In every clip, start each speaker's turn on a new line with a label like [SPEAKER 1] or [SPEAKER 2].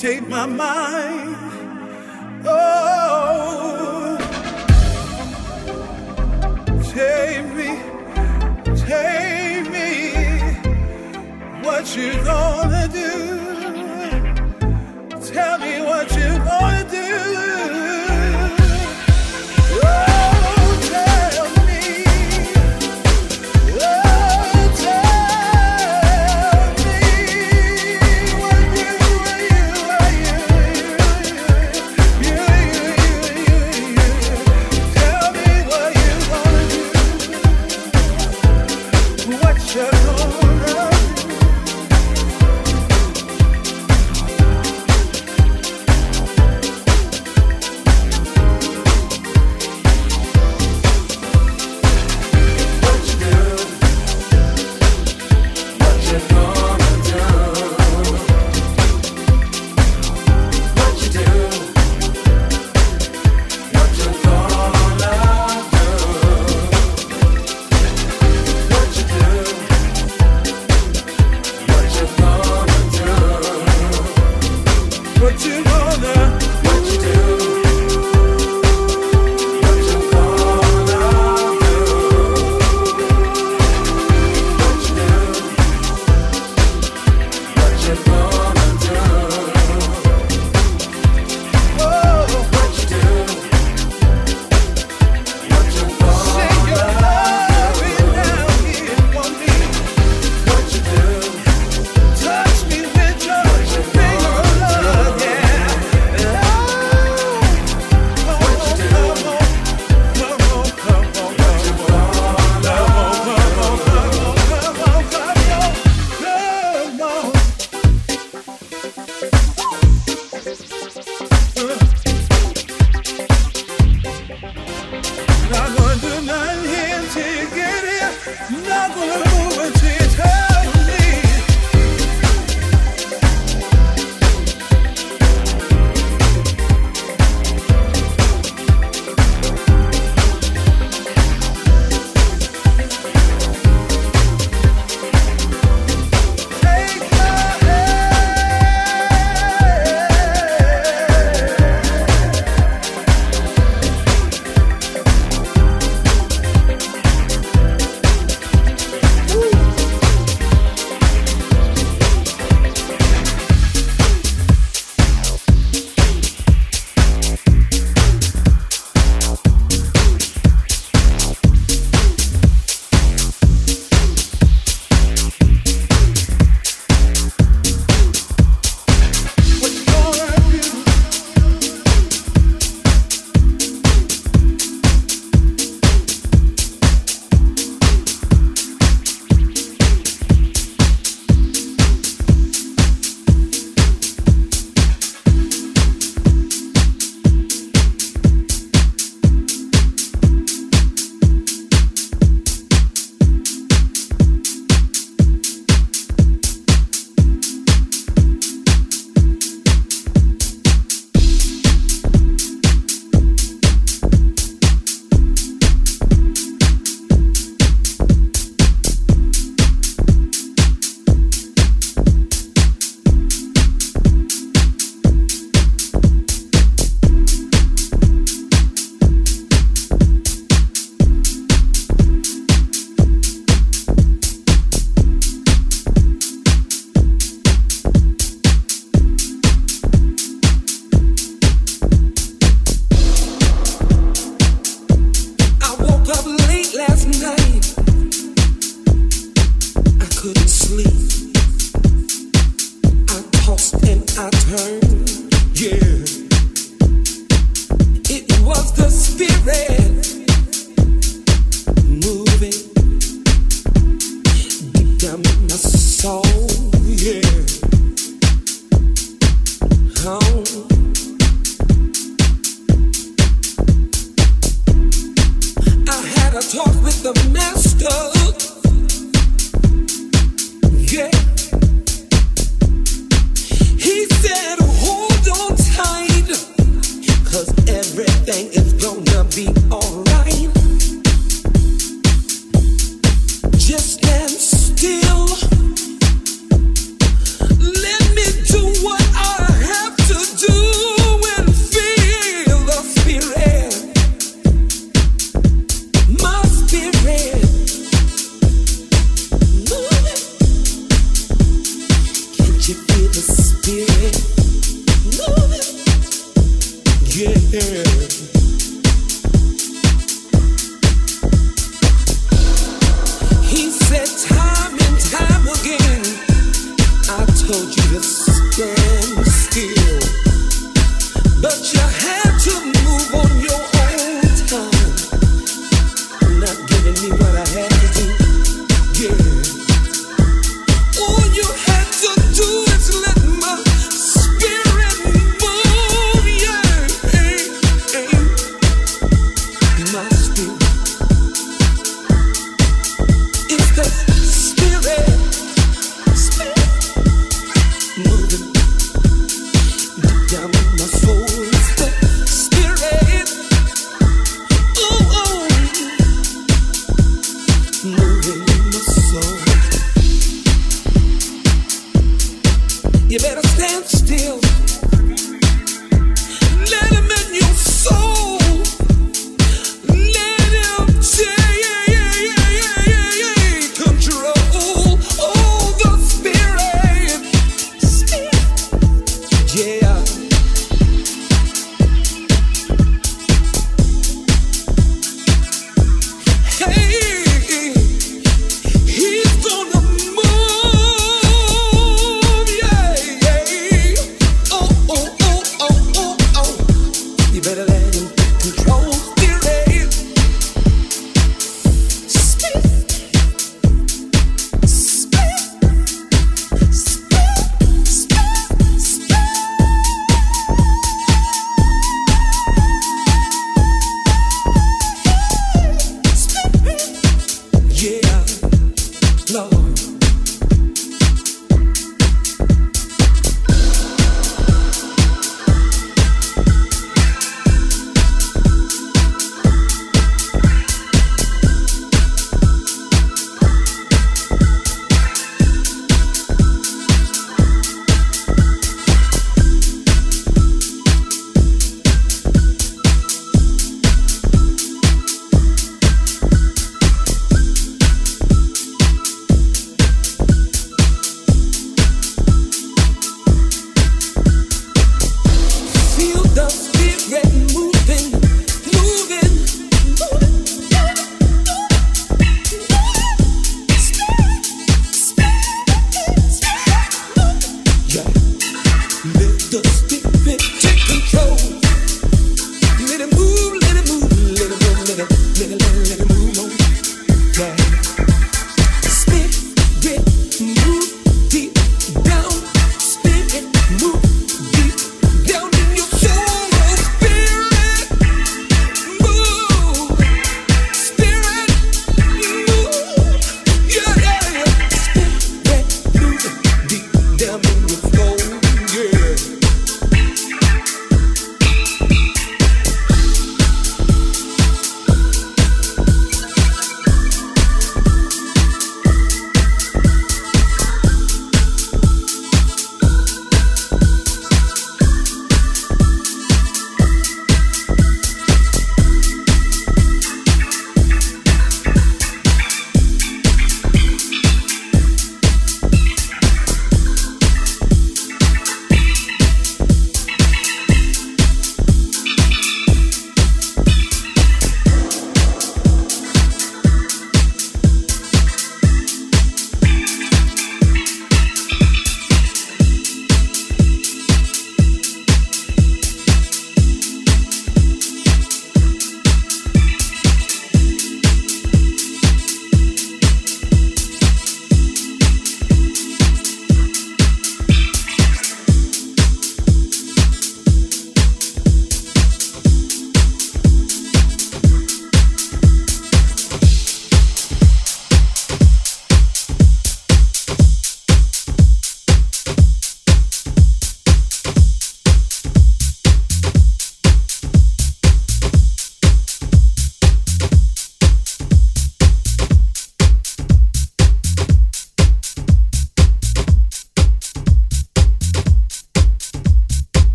[SPEAKER 1] take my mind.
[SPEAKER 2] And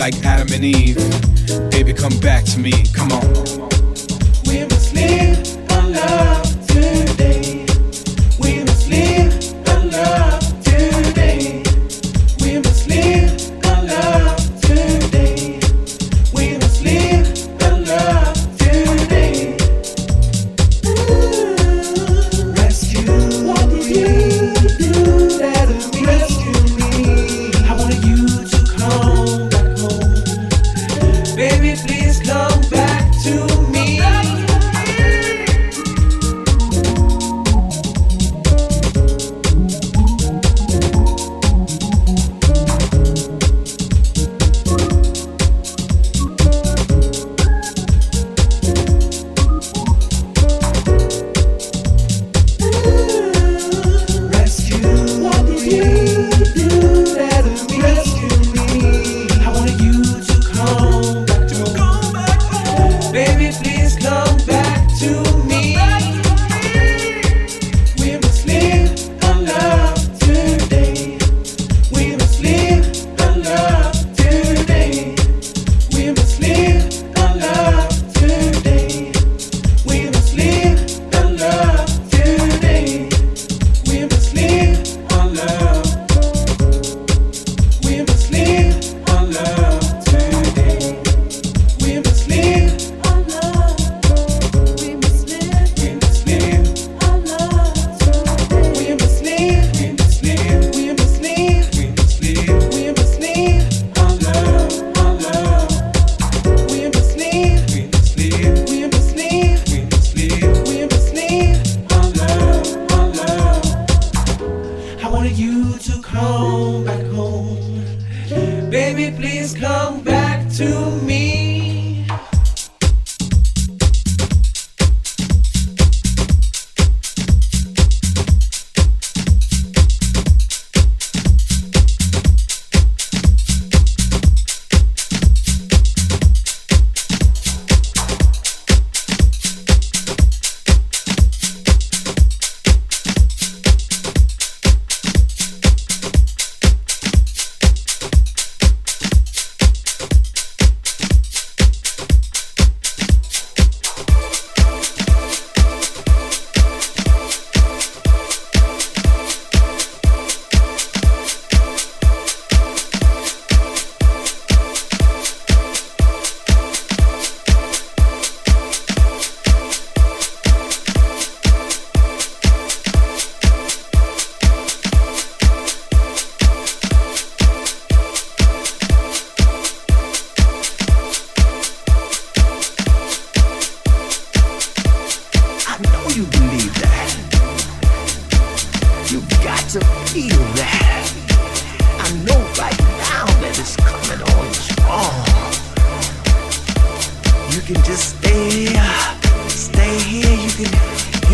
[SPEAKER 3] like Adam and Eve. Baby, come back to me, come on.
[SPEAKER 4] We must live.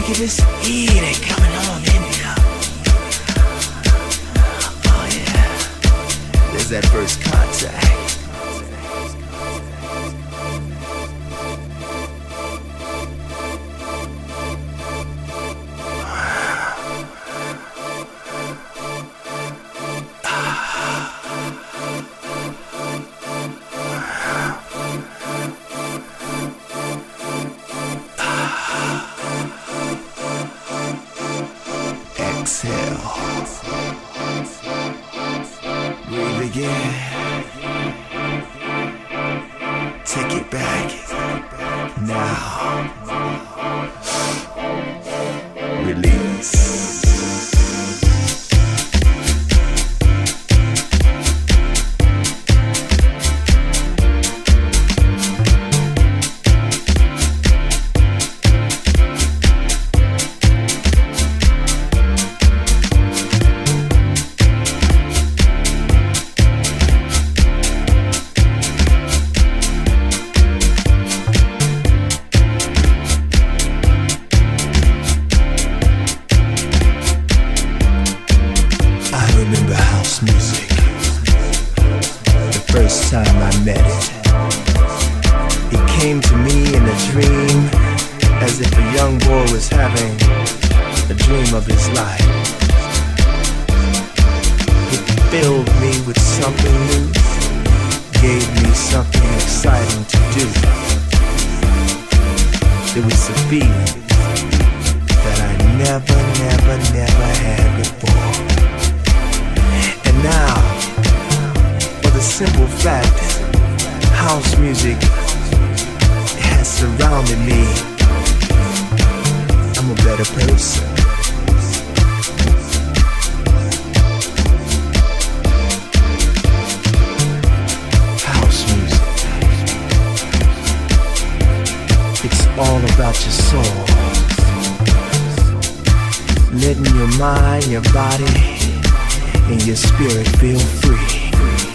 [SPEAKER 5] look heat it coming on in. Oh yeah, there's that first contact. all about your soul. Letting your mind, your body, and your spirit feel free.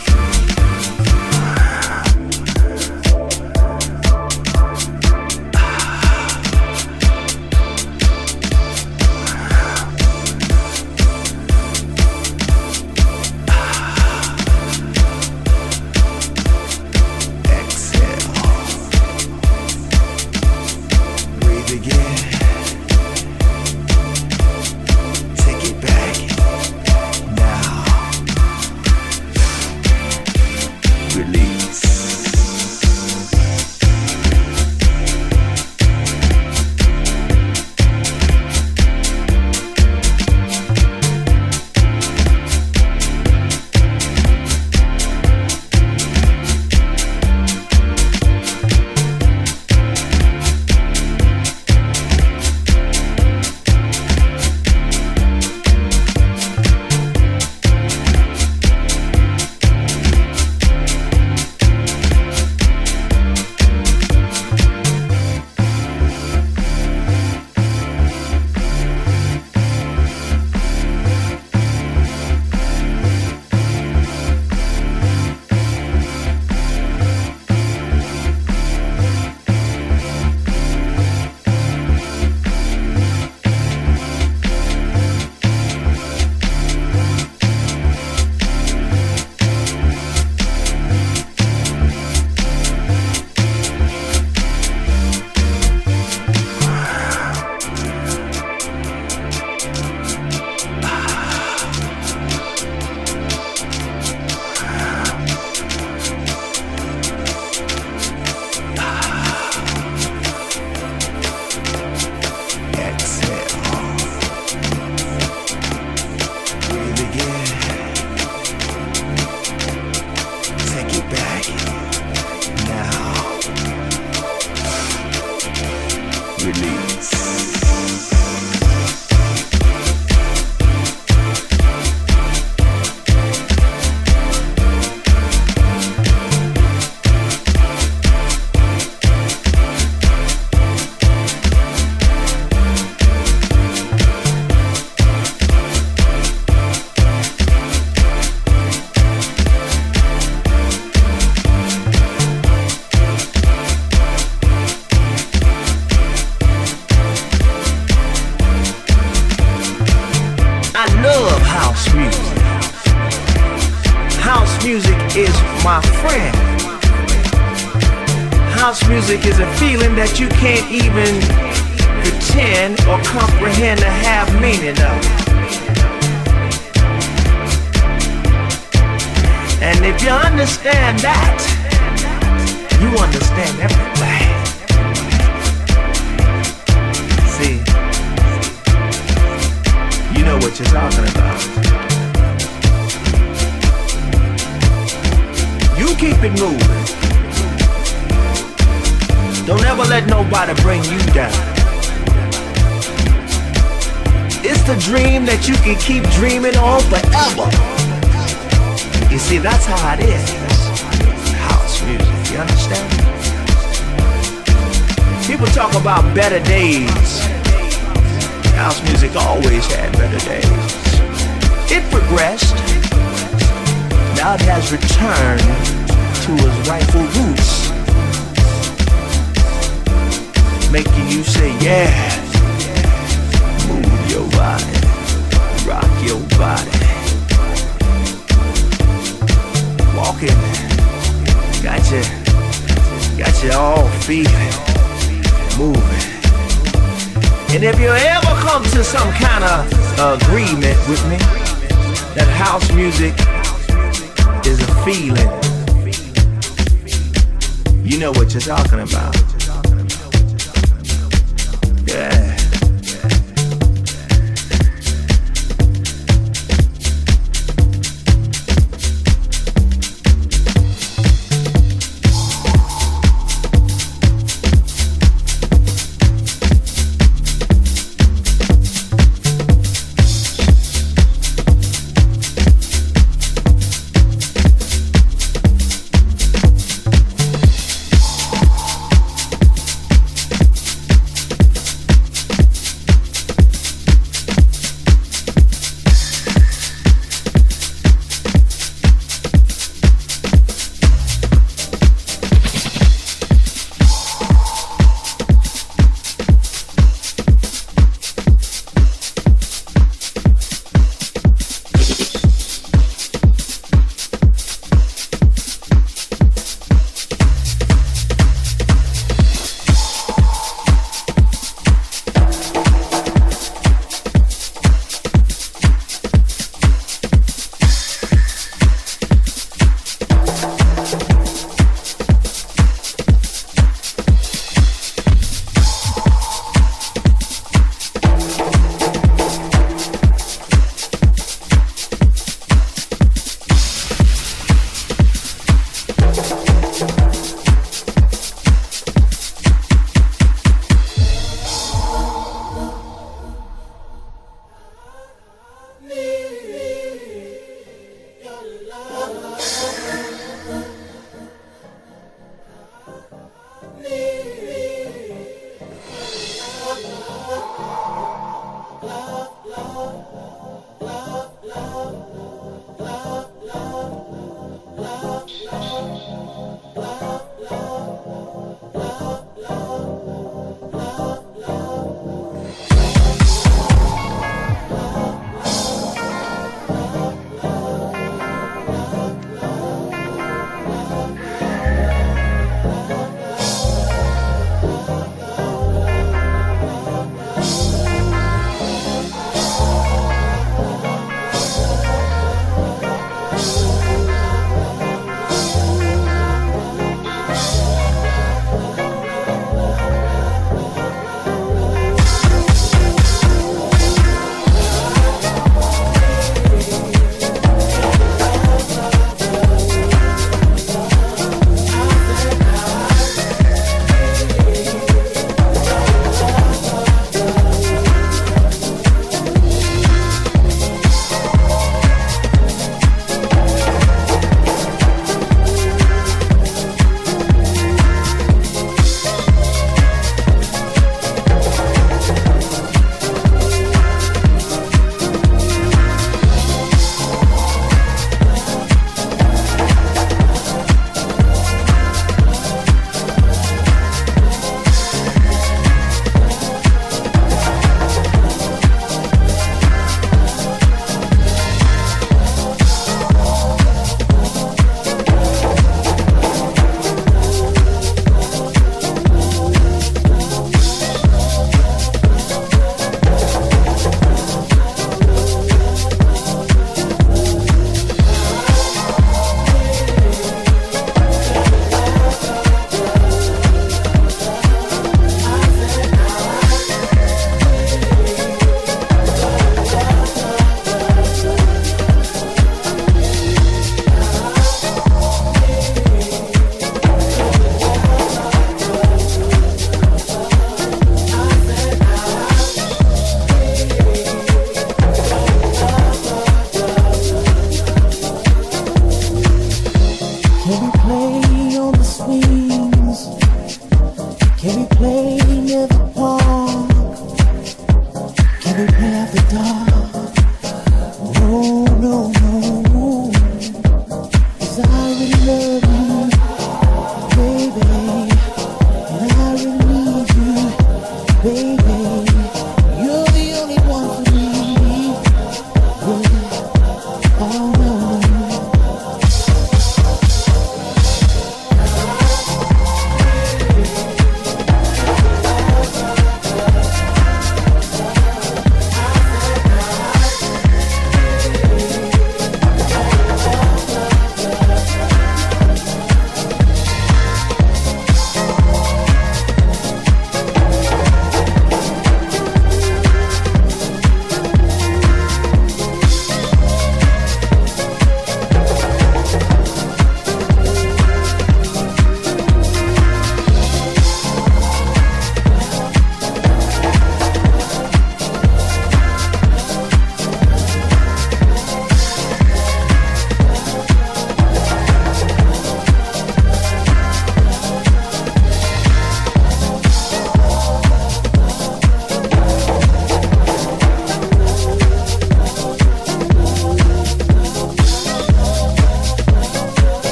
[SPEAKER 5] Talking about. You keep it moving. Don't ever let nobody bring you down. It's the dream that you can keep dreaming on forever. You see, that's how it is. House music, you understand? People talk about better days. House music always had better days. It progressed. Now it has returned to its rightful roots. Making you say, yeah. Move your body. Rock your body. Walking. Got you. Got you all feeling. Moving. And if you ever come to some kind of agreement with me, that house music is a feeling. You know what you're talking about. Yeah.
[SPEAKER 4] I would love you, baby.